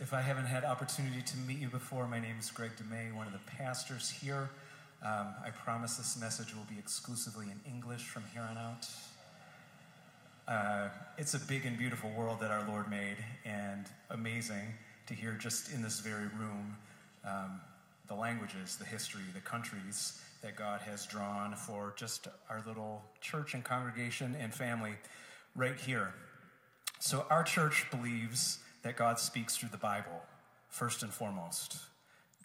If I haven't had opportunity to meet you before, my name is Greg DeMay, one of the pastors here. Um, I promise this message will be exclusively in English from here on out. Uh, it's a big and beautiful world that our Lord made, and amazing to hear just in this very room um, the languages, the history, the countries that God has drawn for just our little church and congregation and family right here. So, our church believes that God speaks through the Bible, first and foremost.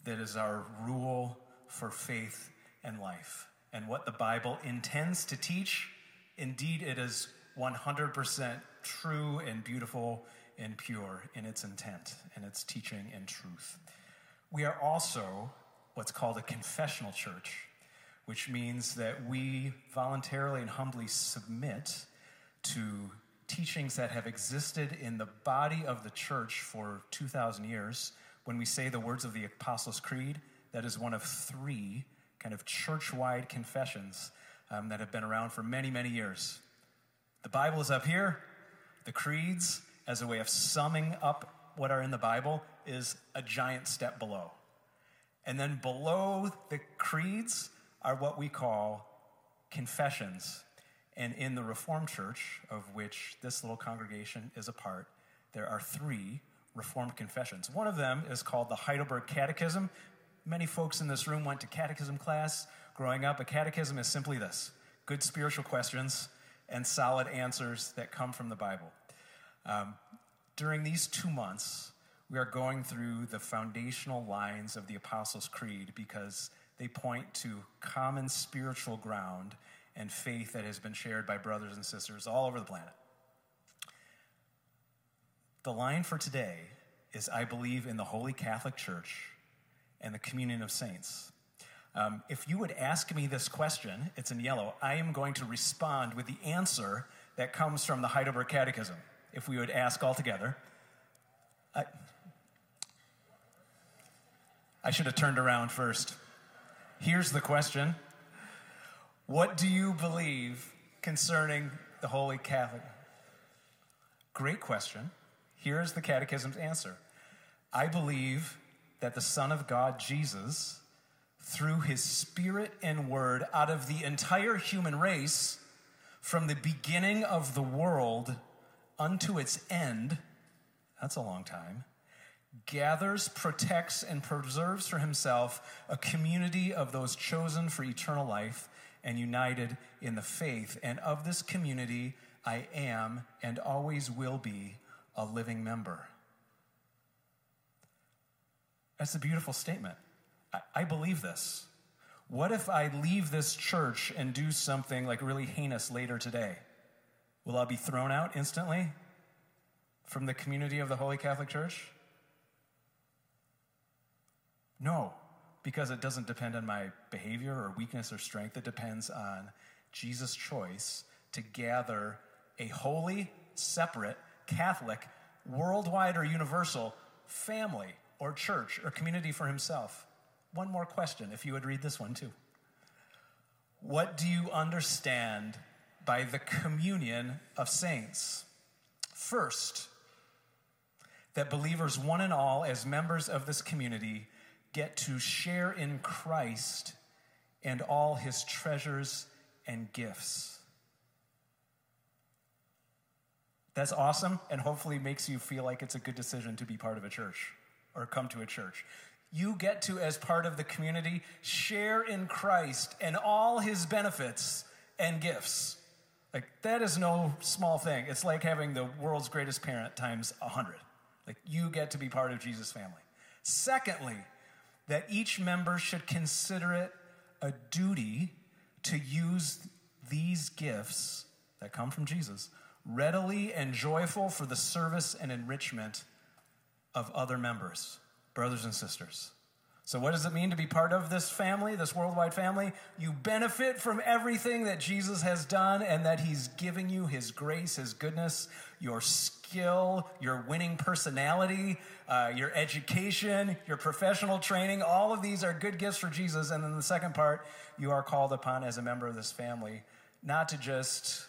That is our rule for faith and life. And what the Bible intends to teach, indeed, it is 100% true and beautiful and pure in its intent and its teaching and truth. We are also what's called a confessional church, which means that we voluntarily and humbly submit to teachings that have existed in the body of the church for 2,000 years. When we say the words of the Apostles' Creed, that is one of three kind of church wide confessions um, that have been around for many, many years. The Bible is up here. The creeds, as a way of summing up what are in the Bible, is a giant step below. And then below the creeds are what we call confessions. And in the Reformed Church, of which this little congregation is a part, there are three Reformed confessions. One of them is called the Heidelberg Catechism. Many folks in this room went to catechism class growing up. A catechism is simply this good spiritual questions and solid answers that come from the Bible. Um, during these two months, we are going through the foundational lines of the Apostles' Creed because they point to common spiritual ground and faith that has been shared by brothers and sisters all over the planet. The line for today is I believe in the Holy Catholic Church and the communion of saints. Um, if you would ask me this question, it's in yellow, I am going to respond with the answer that comes from the Heidelberg Catechism. If we would ask all together, I, I should have turned around first. Here's the question what do you believe concerning the Holy Catholic? Great question. Here's the Catechism's answer I believe that the Son of God, Jesus, through his Spirit and Word, out of the entire human race, from the beginning of the world unto its end, that's a long time, gathers, protects, and preserves for himself a community of those chosen for eternal life and united in the faith. And of this community, I am and always will be a living member. That's a beautiful statement. I, I believe this. What if I leave this church and do something like really heinous later today? Will I be thrown out instantly from the community of the Holy Catholic Church? No because it doesn't depend on my behavior or weakness or strength. It depends on Jesus' choice to gather a holy, separate, Catholic, worldwide or universal family or church or community for himself. One more question, if you would read this one too. What do you understand by the communion of saints? First, that believers, one and all, as members of this community, get to share in Christ and all his treasures and gifts. That's awesome and hopefully makes you feel like it's a good decision to be part of a church or come to a church. You get to, as part of the community, share in Christ and all his benefits and gifts. Like, that is no small thing. It's like having the world's greatest parent times a 100. Like, you get to be part of Jesus' family. Secondly, that each member should consider it a duty to use these gifts that come from Jesus readily and joyful for the service and enrichment of other members, brothers and sisters. So, what does it mean to be part of this family, this worldwide family? You benefit from everything that Jesus has done and that He's giving you His grace, His goodness, your skill, your winning personality, uh, your education, your professional training. All of these are good gifts for Jesus. And then the second part, you are called upon as a member of this family not to just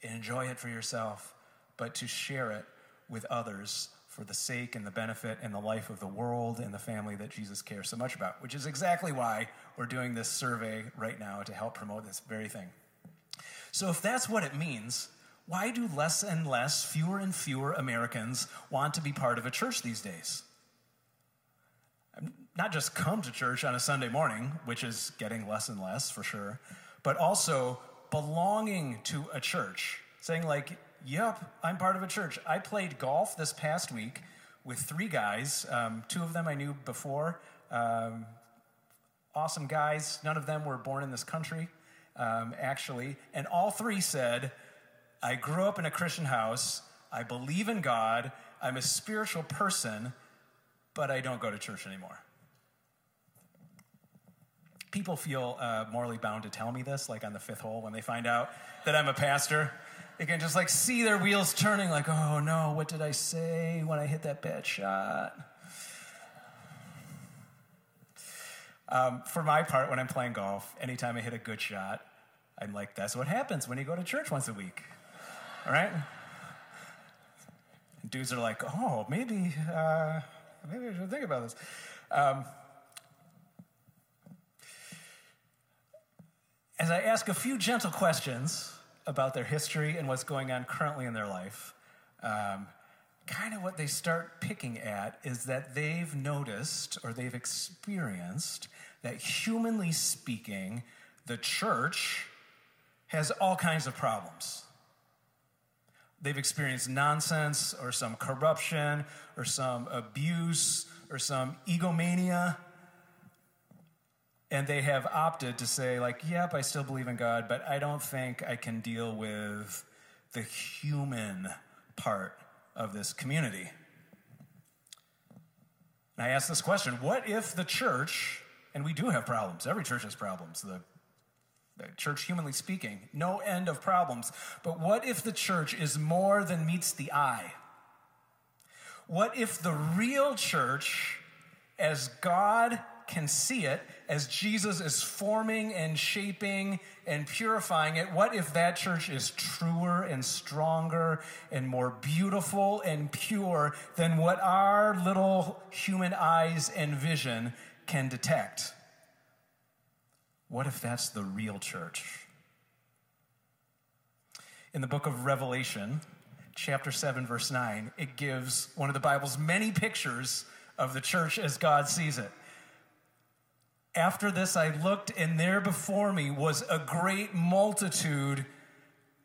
enjoy it for yourself, but to share it with others for the sake and the benefit and the life of the world and the family that Jesus cares so much about, which is exactly why we're doing this survey right now to help promote this very thing. So, if that's what it means, why do less and less, fewer and fewer Americans want to be part of a church these days? Not just come to church on a Sunday morning, which is getting less and less for sure, but also belonging to a church. Saying, like, yep, I'm part of a church. I played golf this past week with three guys. Um, two of them I knew before. Um, awesome guys. None of them were born in this country, um, actually. And all three said, I grew up in a Christian house. I believe in God. I'm a spiritual person, but I don't go to church anymore. People feel uh, morally bound to tell me this, like on the fifth hole when they find out that I'm a pastor. They can just like see their wheels turning, like, oh no, what did I say when I hit that bad shot? Um, for my part, when I'm playing golf, anytime I hit a good shot, I'm like, that's what happens when you go to church once a week. All right? And dudes are like, oh, maybe, uh, maybe I should think about this. Um, as I ask a few gentle questions about their history and what's going on currently in their life, um, kind of what they start picking at is that they've noticed or they've experienced that, humanly speaking, the church has all kinds of problems. They've experienced nonsense or some corruption or some abuse or some egomania and they have opted to say like yep i still believe in god but i don't think i can deal with the human part of this community. And i ask this question what if the church and we do have problems every church has problems the, the church humanly speaking no end of problems but what if the church is more than meets the eye? What if the real church as god can see it as Jesus is forming and shaping and purifying it, what if that church is truer and stronger and more beautiful and pure than what our little human eyes and vision can detect? What if that's the real church? In the book of Revelation, chapter 7, verse 9, it gives one of the Bible's many pictures of the church as God sees it. After this, I looked, and there before me was a great multitude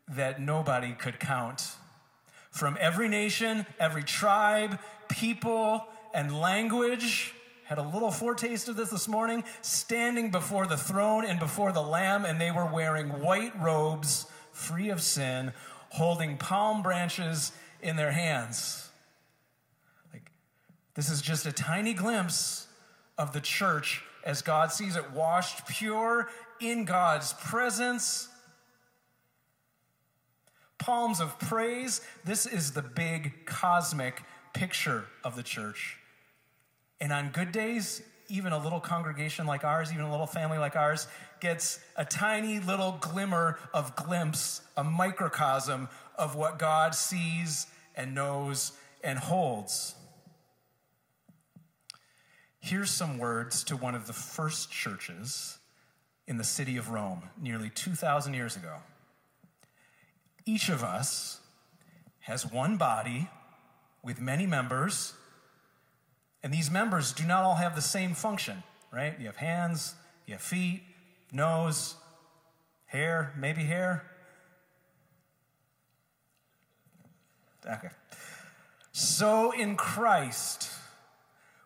that nobody could count. From every nation, every tribe, people, and language. Had a little foretaste of this this morning, standing before the throne and before the Lamb, and they were wearing white robes, free of sin, holding palm branches in their hands. Like, this is just a tiny glimpse of the church as God sees it, washed pure in God's presence. Palms of praise. This is the big cosmic picture of the church. And on good days, even a little congregation like ours, even a little family like ours, gets a tiny little glimmer of glimpse, a microcosm of what God sees and knows and holds. Here's some words to one of the first churches in the city of Rome nearly 2,000 years ago. Each of us has one body with many members, and these members do not all have the same function, right? You have hands, you have feet, nose, hair, maybe hair. Okay. So in Christ,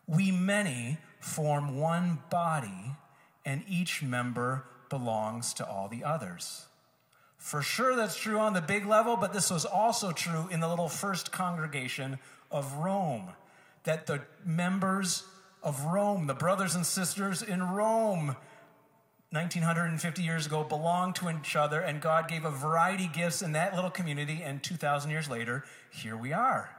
we many form one body, and each member belongs to all the others. For sure, that's true on the big level, but this was also true in the little first congregation of Rome. That the members of Rome, the brothers and sisters in Rome, 1950 years ago, belonged to each other, and God gave a variety of gifts in that little community, and 2,000 years later, here we are.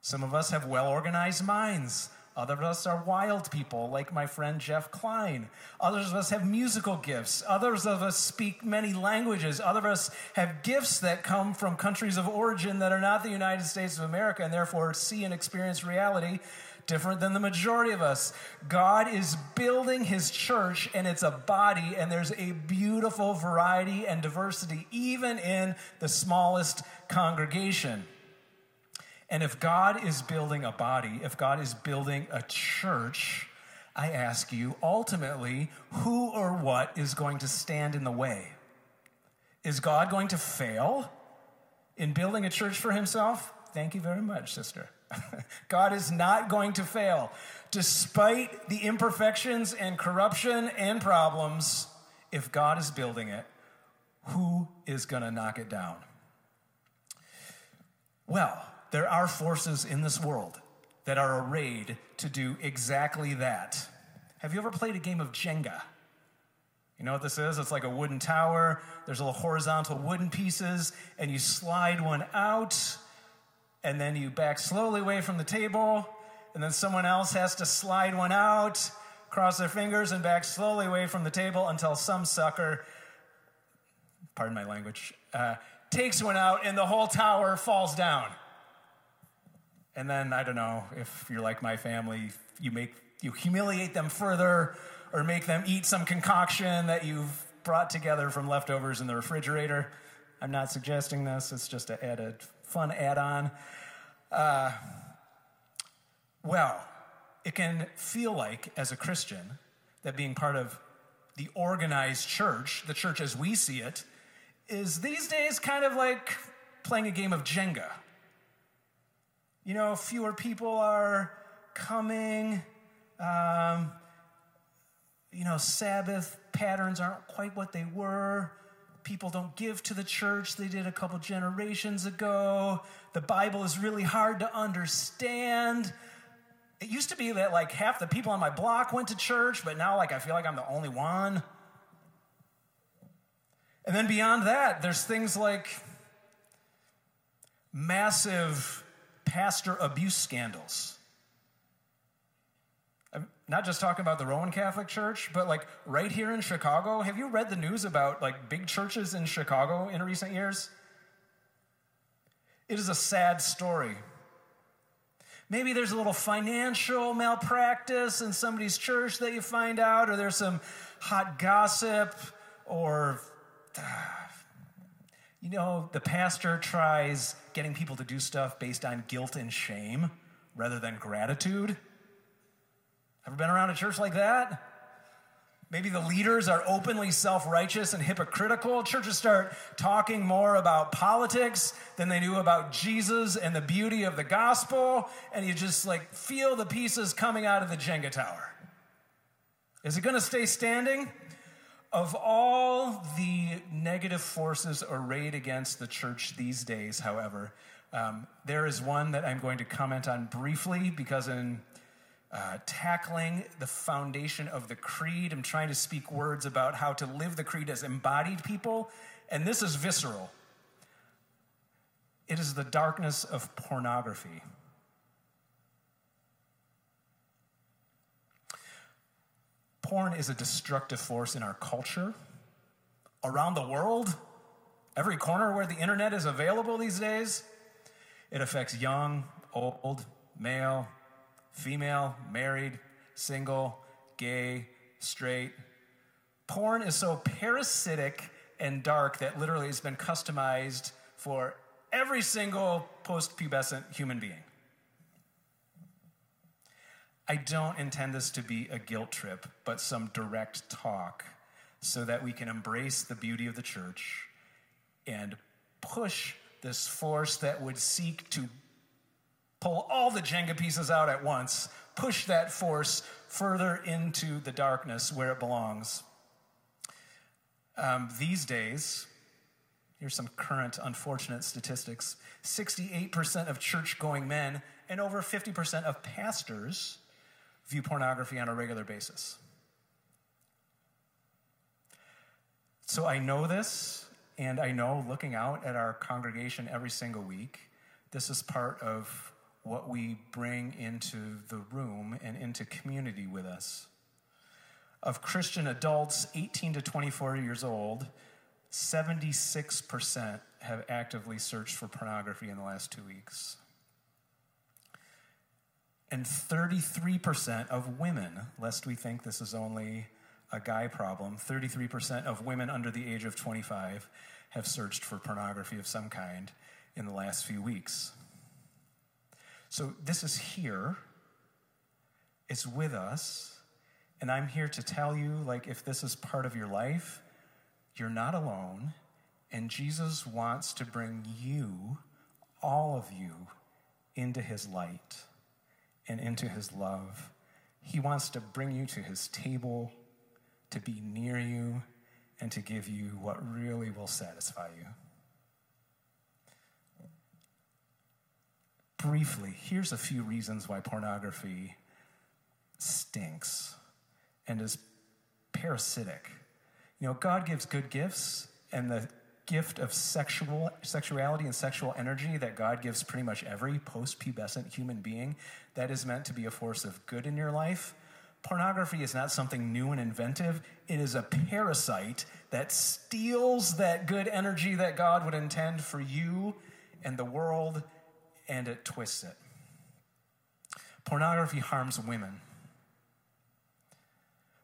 Some of us have well organized minds Others of us are wild people, like my friend Jeff Klein. Others of us have musical gifts. Others of us speak many languages. Others of us have gifts that come from countries of origin that are not the United States of America and therefore see and experience reality different than the majority of us. God is building his church and it's a body, and there's a beautiful variety and diversity, even in the smallest congregation. And if God is building a body, if God is building a church, I ask you, ultimately, who or what is going to stand in the way? Is God going to fail in building a church for himself? Thank you very much, sister. God is not going to fail. Despite the imperfections and corruption and problems, if God is building it, who is going to knock it down? Well, there are forces in this world that are arrayed to do exactly that. Have you ever played a game of Jenga? You know what this is? It's like a wooden tower. There's little horizontal wooden pieces, and you slide one out and then you back slowly away from the table, and then someone else has to slide one out, cross their fingers, and back slowly away from the table until some sucker, pardon my language, uh, takes one out, and the whole tower falls down. And then, I don't know, if you're like my family, you make you humiliate them further or make them eat some concoction that you've brought together from leftovers in the refrigerator. I'm not suggesting this, it's just an added fun add on. Uh, well, it can feel like, as a Christian, that being part of the organized church, the church as we see it, is these days kind of like playing a game of Jenga. You know, fewer people are coming. Um, you know, Sabbath patterns aren't quite what they were people don't give to the church they did a couple generations ago. The Bible is really hard to understand. It used to be that like half the people on my block went to church, but now like I feel like I'm the only one. And then beyond that, there's things like massive pastor abuse scandals. I'm not just talking about the Roman Catholic Church, but like right here in Chicago. Have you read the news about like big churches in Chicago in recent years? It is a sad story. Maybe there's a little financial malpractice in somebody's church that you find out, or there's some hot gossip, or, ah, you know, the pastor tries getting people to do stuff based on guilt and shame rather than gratitude. Ever been around a church like that? Maybe the leaders are openly self righteous and hypocritical. Churches start talking more about politics than they do about Jesus and the beauty of the gospel, and you just like feel the pieces coming out of the Jenga tower. Is it going to stay standing? Of all the negative forces arrayed against the church these days, however, um, there is one that I'm going to comment on briefly because in uh, tackling the foundation of the creed. I'm trying to speak words about how to live the creed as embodied people, and this is visceral. It is the darkness of pornography. Porn is a destructive force in our culture, around the world, every corner where the internet is available these days. It affects young, old, male, female, married, single, gay, straight. Porn is so parasitic and dark that literally it's been customized for every single post pubescent human being. I don't intend this to be a guilt trip, but some direct talk so that we can embrace the beauty of the church and push this force that would seek to pull all the Jenga pieces out at once, push that force further into the darkness where it belongs. Um, these days, here's some current unfortunate statistics 68% of church going men and over 50% of pastors view pornography on a regular basis. So I know this, and I know looking out at our congregation every single week, this is part of what we bring into the room and into community with us. Of Christian adults 18 to 24 years old, 76% have actively searched for pornography in the last two weeks. And 33% of women, lest we think this is only a guy problem, 33% of women under the age of 25 have searched for pornography of some kind in the last few weeks. So this is here, it's with us, and I'm here to tell you like if this is part of your life, you're not alone, and Jesus wants to bring you, all of you, into his light and into his love. He wants to bring you to his table, to be near you, and to give you what really will satisfy you. briefly, here's a few reasons why pornography stinks and is parasitic. You know, God gives good gifts, and the gift of sexual sexuality and sexual energy that God gives pretty much every post-pubescent human being, that is meant to be a force of good in your life. Pornography is not something new and inventive. It is a parasite that steals that good energy that God would intend for you and the world and it twists it. Pornography harms women.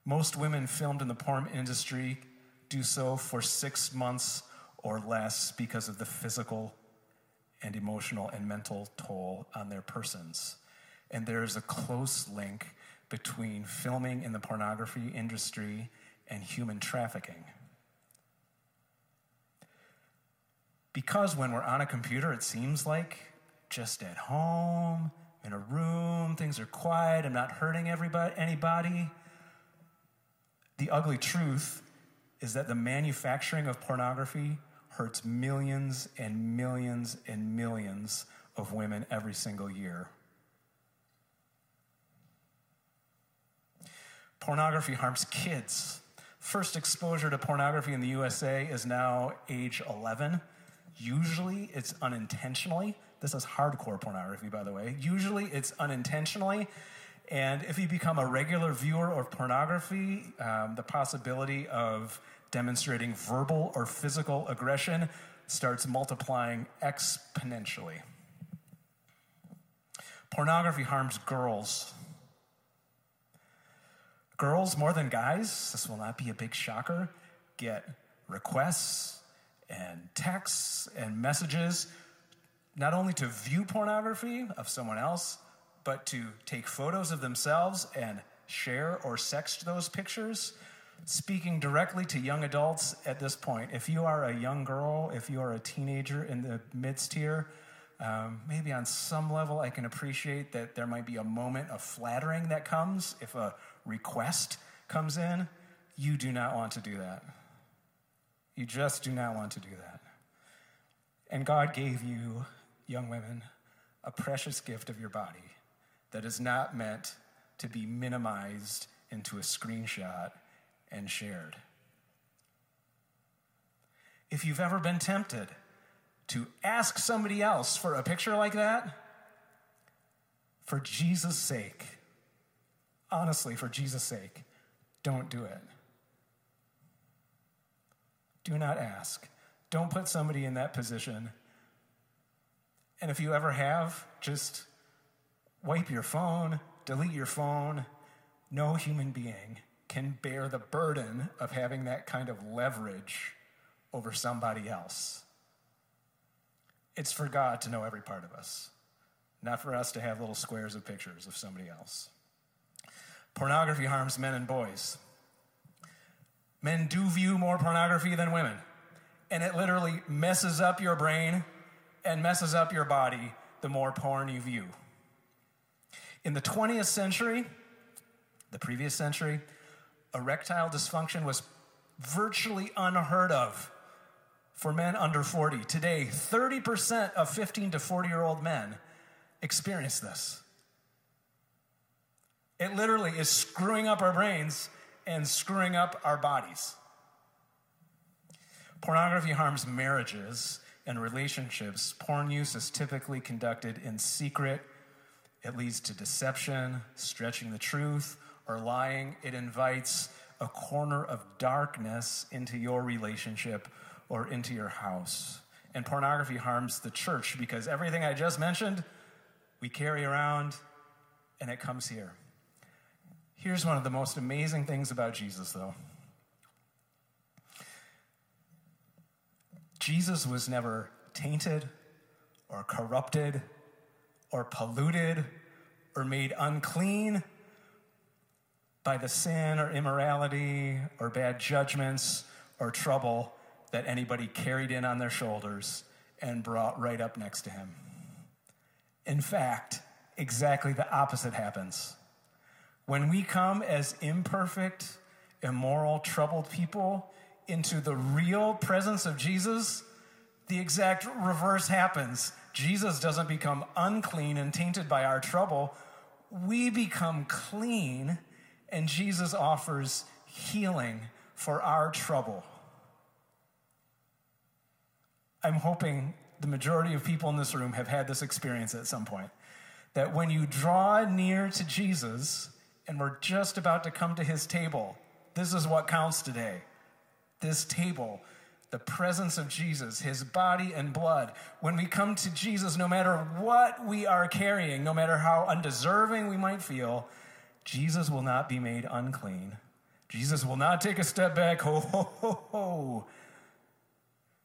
Most women filmed in the porn industry do so for six months or less because of the physical and emotional and mental toll on their persons. And there is a close link between filming in the pornography industry and human trafficking. Because when we're on a computer, it seems like just at home, in a room, things are quiet, I'm not hurting everybody, anybody. The ugly truth is that the manufacturing of pornography hurts millions and millions and millions of women every single year. Pornography harms kids. First exposure to pornography in the USA is now age 11. Usually it's unintentionally, this is hardcore pornography, by the way. Usually it's unintentionally. And if you become a regular viewer of pornography, um, the possibility of demonstrating verbal or physical aggression starts multiplying exponentially. Pornography harms girls. Girls, more than guys, this will not be a big shocker, get requests and texts and messages not only to view pornography of someone else, but to take photos of themselves and share or sext those pictures. Speaking directly to young adults at this point, if you are a young girl, if you are a teenager in the midst here, um, maybe on some level I can appreciate that there might be a moment of flattering that comes if a request comes in. You do not want to do that. You just do not want to do that. And God gave you young women, a precious gift of your body that is not meant to be minimized into a screenshot and shared. If you've ever been tempted to ask somebody else for a picture like that, for Jesus' sake, honestly, for Jesus' sake, don't do it. Do not ask. Don't put somebody in that position and if you ever have, just wipe your phone, delete your phone. No human being can bear the burden of having that kind of leverage over somebody else. It's for God to know every part of us, not for us to have little squares of pictures of somebody else. Pornography harms men and boys. Men do view more pornography than women, and it literally messes up your brain and messes up your body the more porn you view. In the 20th century, the previous century, erectile dysfunction was virtually unheard of for men under 40. Today, 30% of 15 to 40 year old men experience this. It literally is screwing up our brains and screwing up our bodies. Pornography harms marriages and relationships, porn use is typically conducted in secret it leads to deception, stretching the truth, or lying. It invites a corner of darkness into your relationship or into your house. And pornography harms the church because everything I just mentioned, we carry around and it comes here. Here's one of the most amazing things about Jesus, though Jesus was never tainted or corrupted or polluted or made unclean by the sin or immorality or bad judgments or trouble that anybody carried in on their shoulders and brought right up next to him. In fact, exactly the opposite happens. When we come as imperfect, immoral, troubled people into the real presence of Jesus, the exact reverse happens. Jesus doesn't become unclean and tainted by our trouble. We become clean, and Jesus offers healing for our trouble. I'm hoping the majority of people in this room have had this experience at some point. That when you draw near to Jesus, and we're just about to come to his table. This is what counts today. This table, the presence of Jesus, his body and blood. When we come to Jesus, no matter what we are carrying, no matter how undeserving we might feel, Jesus will not be made unclean. Jesus will not take a step back. Ho, ho, ho, ho.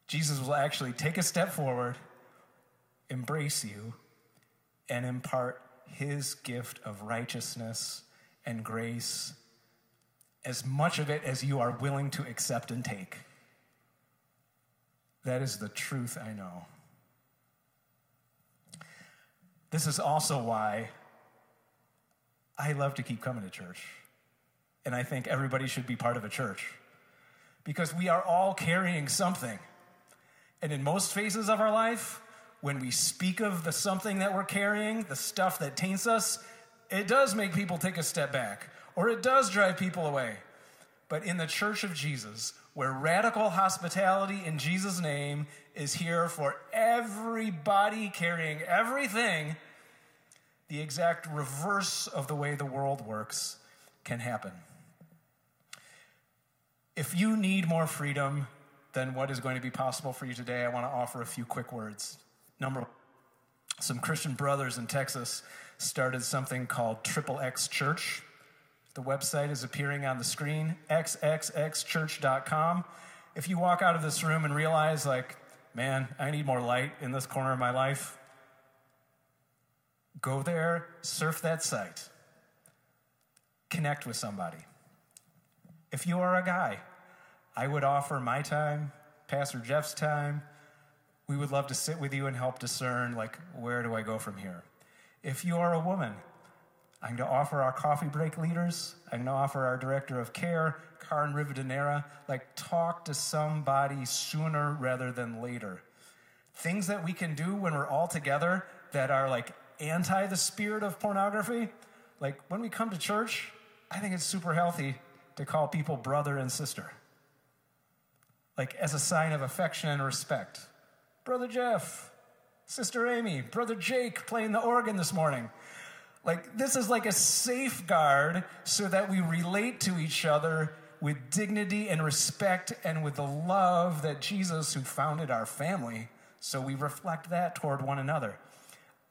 Jesus will actually take a step forward, embrace you, and impart his gift of righteousness and grace, as much of it as you are willing to accept and take. That is the truth I know. This is also why I love to keep coming to church. And I think everybody should be part of a church. Because we are all carrying something. And in most phases of our life, when we speak of the something that we're carrying, the stuff that taints us, it does make people take a step back, or it does drive people away. But in the church of Jesus, where radical hospitality in Jesus' name is here for everybody carrying everything, the exact reverse of the way the world works can happen. If you need more freedom than what is going to be possible for you today, I want to offer a few quick words. Number one, some Christian brothers in Texas started something called Triple X Church. The website is appearing on the screen, xxxchurch.com. If you walk out of this room and realize, like, man, I need more light in this corner of my life, go there, surf that site, connect with somebody. If you are a guy, I would offer my time, Pastor Jeff's time. We would love to sit with you and help discern, like, where do I go from here? If you are a woman, I'm going to offer our coffee break leaders, I'm going to offer our director of care, Karen Rivadeneira, like talk to somebody sooner rather than later. Things that we can do when we're all together that are like anti the spirit of pornography. Like when we come to church, I think it's super healthy to call people brother and sister. Like as a sign of affection and respect. Brother Jeff, Sister Amy, Brother Jake playing the organ this morning. Like, this is like a safeguard so that we relate to each other with dignity and respect and with the love that Jesus, who founded our family, so we reflect that toward one another.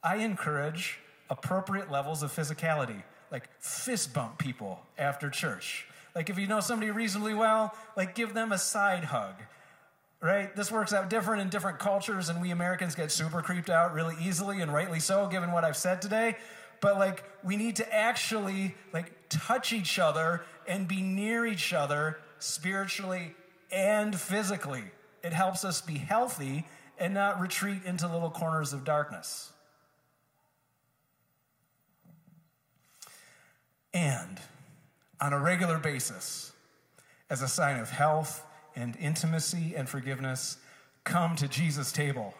I encourage appropriate levels of physicality, like fist bump people after church. Like, if you know somebody reasonably well, like give them a side hug right? This works out different in different cultures, and we Americans get super creeped out really easily, and rightly so, given what I've said today. But like, we need to actually like touch each other and be near each other spiritually and physically. It helps us be healthy and not retreat into little corners of darkness. And on a regular basis, as a sign of health and intimacy and forgiveness come to Jesus' table.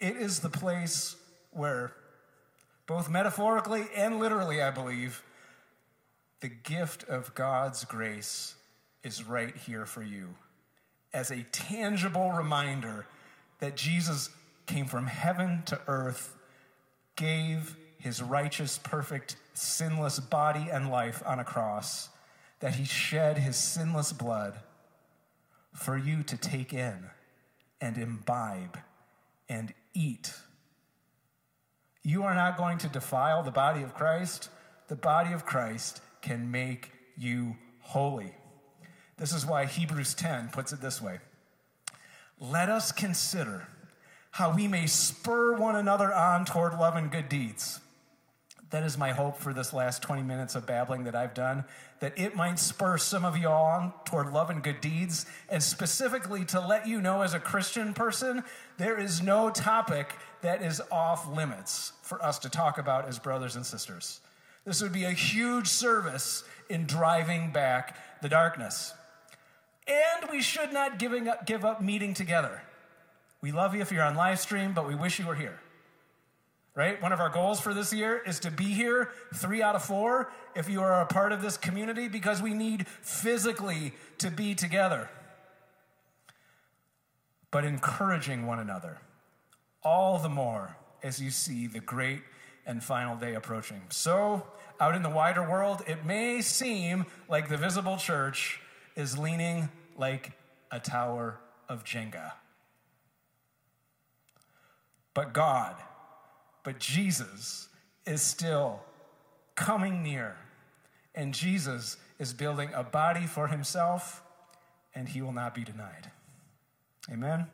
It is the place where, both metaphorically and literally, I believe, the gift of God's grace is right here for you as a tangible reminder that Jesus came from heaven to earth gave his righteous, perfect, sinless body and life on a cross, that he shed his sinless blood for you to take in and imbibe and eat. You are not going to defile the body of Christ. The body of Christ can make you holy. This is why Hebrews 10 puts it this way Let us consider how we may spur one another on toward love and good deeds. That is my hope for this last 20 minutes of babbling that I've done, that it might spur some of you on toward love and good deeds, and specifically to let you know as a Christian person, there is no topic that is off limits for us to talk about as brothers and sisters. This would be a huge service in driving back the darkness. And we should not giving up, give up meeting together. We love you if you're on live stream, but we wish you were here. Right? One of our goals for this year is to be here three out of four if you are a part of this community because we need physically to be together. But encouraging one another all the more as you see the great and final day approaching. So, out in the wider world, it may seem like the visible church is leaning like a tower of Jenga. But God, but Jesus is still coming near. And Jesus is building a body for himself, and he will not be denied. Amen.